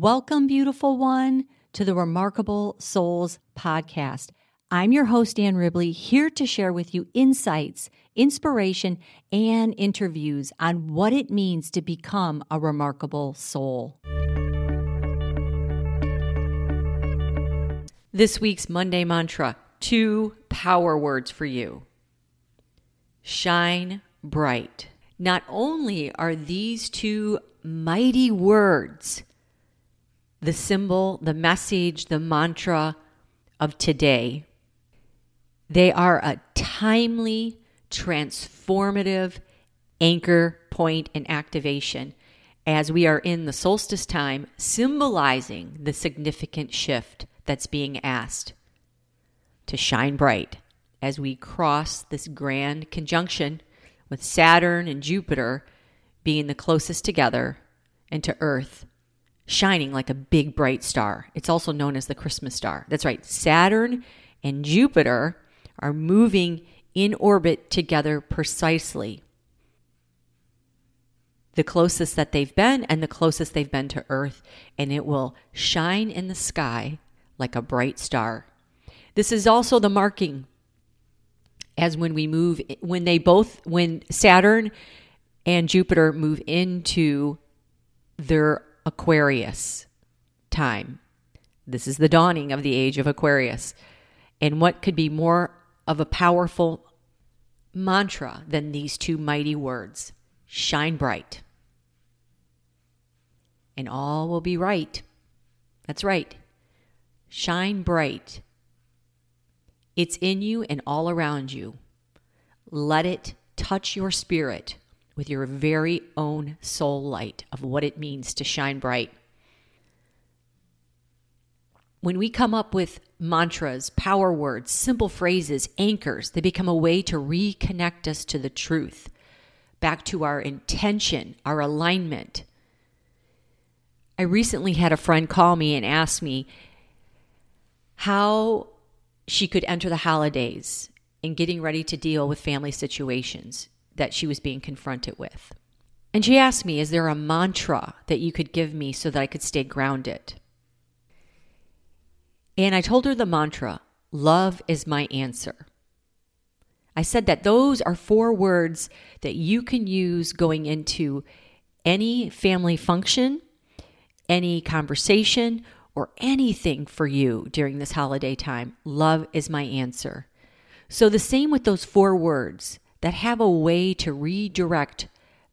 Welcome, beautiful one, to the Remarkable Souls podcast. I'm your host, Ann Ribley, here to share with you insights, inspiration, and interviews on what it means to become a remarkable soul. This week's Monday mantra two power words for you shine bright. Not only are these two mighty words the symbol, the message, the mantra of today, they are a timely, transformative anchor point and activation as we are in the solstice time, symbolizing the significant shift that's being asked to shine bright as we cross this grand conjunction with Saturn and Jupiter being the closest together and to Earth shining like a big bright star. It's also known as the Christmas star. That's right. Saturn and Jupiter are moving in orbit together precisely. The closest that they've been and the closest they've been to Earth, and it will shine in the sky like a bright star. This is also the marking as when we move, when they both, when Saturn and Jupiter move into their Aquarius time. This is the dawning of the age of Aquarius. And what could be more of a powerful mantra than these two mighty words shine bright, and all will be right. That's right. Shine bright. It's in you and all around you. Let it touch your spirit with your very own soul light of what it means to shine bright. When we come up with mantras, power words, simple phrases, anchors, they become a way to reconnect us to the truth, back to our intention, our alignment. I recently had a friend call me and ask me how she could enter the holidays in getting ready to deal with family situations that she was being confronted with. And she asked me, Is there a mantra that you could give me so that I could stay grounded? And I told her the mantra love is my answer. I said that those are four words that you can use going into any family function, any conversation, or anything for you during this holiday time. Love is my answer. So, the same with those four words that have a way to redirect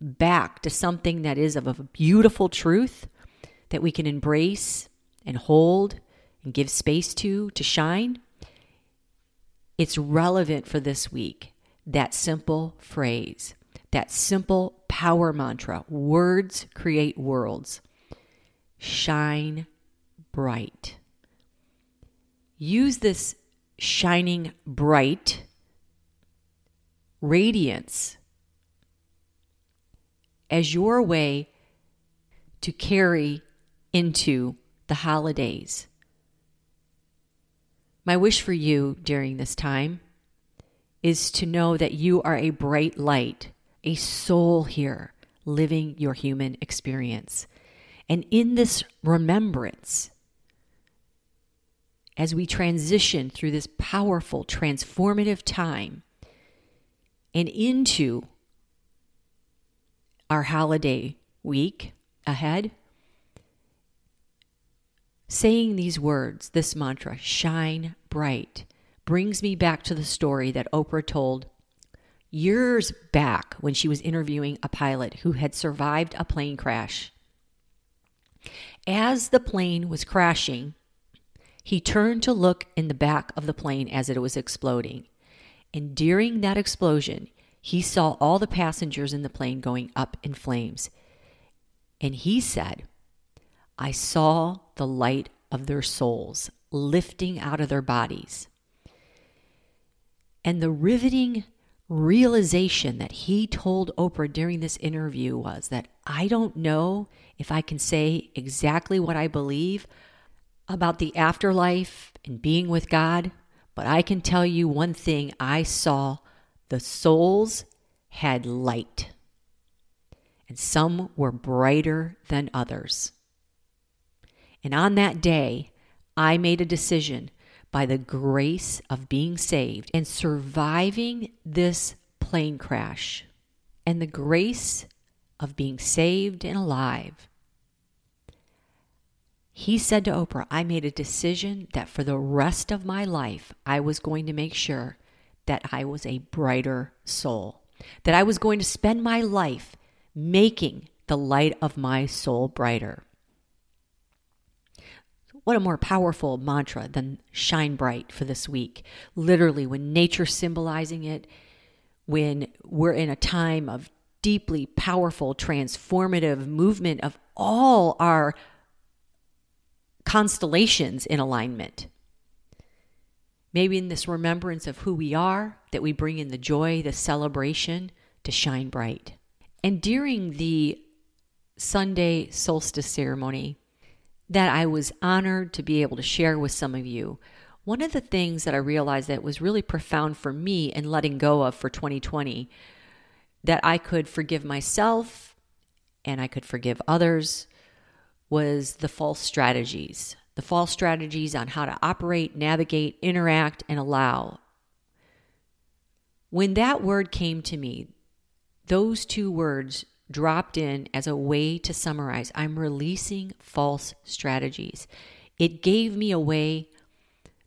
back to something that is of a beautiful truth that we can embrace and hold and give space to to shine, it's relevant for this week. That simple phrase, that simple power mantra words create worlds. Shine bright. Use this shining bright radiance as your way to carry into the holidays. My wish for you during this time is to know that you are a bright light, a soul here living your human experience. And in this remembrance, as we transition through this powerful, transformative time, and into our holiday week ahead, saying these words, this mantra, shine bright, brings me back to the story that Oprah told years back when she was interviewing a pilot who had survived a plane crash. As the plane was crashing, he turned to look in the back of the plane as it was exploding. And during that explosion, he saw all the passengers in the plane going up in flames. And he said, I saw the light of their souls lifting out of their bodies. And the riveting realization that he told Oprah during this interview was that I don't know if I can say exactly what I believe about the afterlife and being with God, but I can tell you one thing I saw the souls had light, and some were brighter than others. And on that day, I made a decision by the grace of being saved and surviving this plane crash and the grace of being saved and alive. He said to Oprah, I made a decision that for the rest of my life, I was going to make sure that I was a brighter soul, that I was going to spend my life making the light of my soul brighter. What a more powerful mantra than shine bright for this week. Literally, when nature symbolizing it, when we're in a time of deeply powerful, transformative movement of all our constellations in alignment. Maybe in this remembrance of who we are, that we bring in the joy, the celebration to shine bright. And during the Sunday solstice ceremony, that I was honored to be able to share with some of you. One of the things that I realized that was really profound for me in letting go of for 2020 that I could forgive myself and I could forgive others was the false strategies. The false strategies on how to operate, navigate, interact, and allow. When that word came to me, those two words dropped in as a way to summarize I'm releasing false strategies. It gave me a way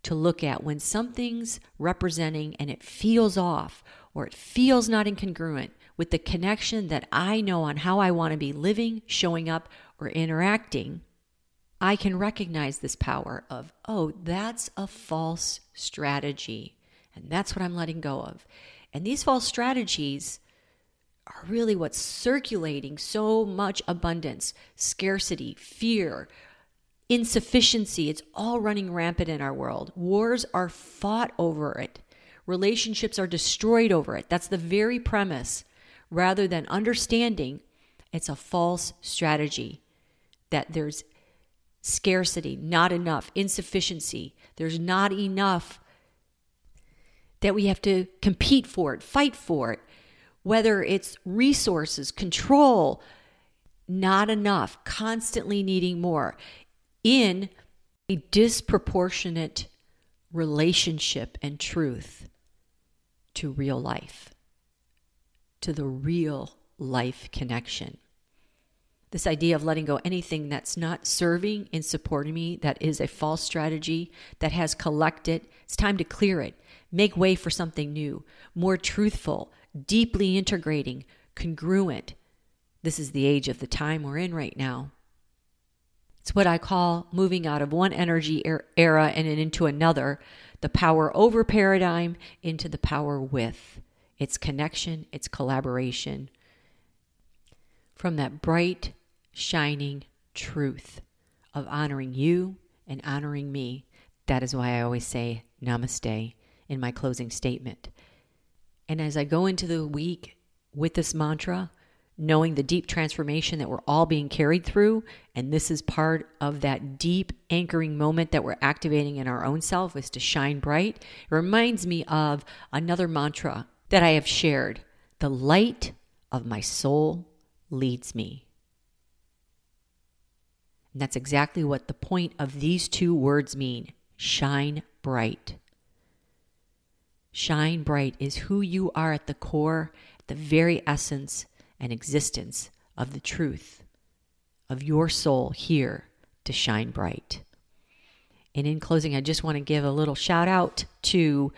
to look at when something's representing and it feels off or it feels not incongruent with the connection that I know on how I want to be living, showing up, or interacting. I can recognize this power of, oh, that's a false strategy. And that's what I'm letting go of. And these false strategies are really what's circulating so much abundance, scarcity, fear, insufficiency. It's all running rampant in our world. Wars are fought over it, relationships are destroyed over it. That's the very premise. Rather than understanding it's a false strategy that there's scarcity, not enough, insufficiency, there's not enough that we have to compete for it, fight for it. Whether it's resources, control, not enough, constantly needing more. In a disproportionate relationship and truth to real life, to the real life connection. This idea of letting go anything that's not serving and supporting me, that is a false strategy that has collected, it's time to clear it. Make way for something new, more truthful, deeply integrating, congruent. This is the age of the time we're in right now. It's what I call moving out of one energy er, era and into another, the power over paradigm into the power with. It's connection, it's collaboration. From that bright, shining truth of honoring you and honoring me. That is why I always say namaste in my closing statement. And as I go into the week with this mantra, knowing the deep transformation that we're all being carried through, and this is part of that deep anchoring moment that we're activating in our own self is to shine bright. It reminds me of another mantra that I have shared the light of my soul leads me. And that's exactly what the point of these two words mean shine bright. Shine bright is who you are at the core, the very essence and existence of the truth of your soul here to shine bright. And in closing, I just want to give a little shout out to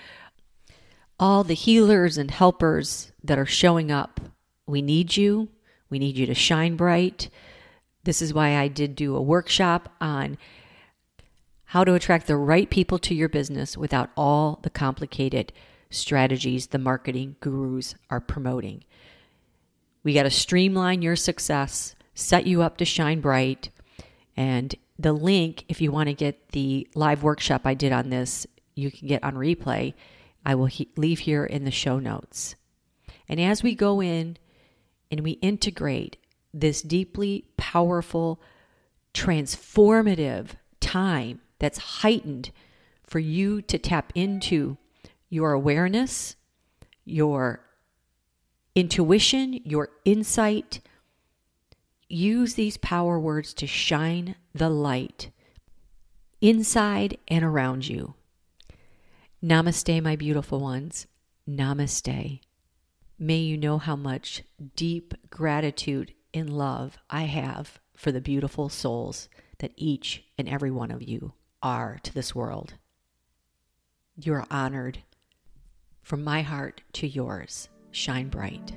all the healers and helpers that are showing up. We need you. We need you to shine bright. This is why I did do a workshop on how to attract the right people to your business without all the complicated strategies the marketing gurus are promoting. We got to streamline your success, set you up to shine bright. And the link, if you want to get the live workshop I did on this, you can get on replay. I will he- leave here in the show notes. And as we go in and we integrate this deeply powerful, transformative time that's heightened for you to tap into your awareness, your intuition, your insight. Use these power words to shine the light inside and around you. Namaste, my beautiful ones. Namaste. May you know how much deep gratitude and love I have for the beautiful souls that each and every one of you are to this world. You are honored. From my heart to yours, shine bright.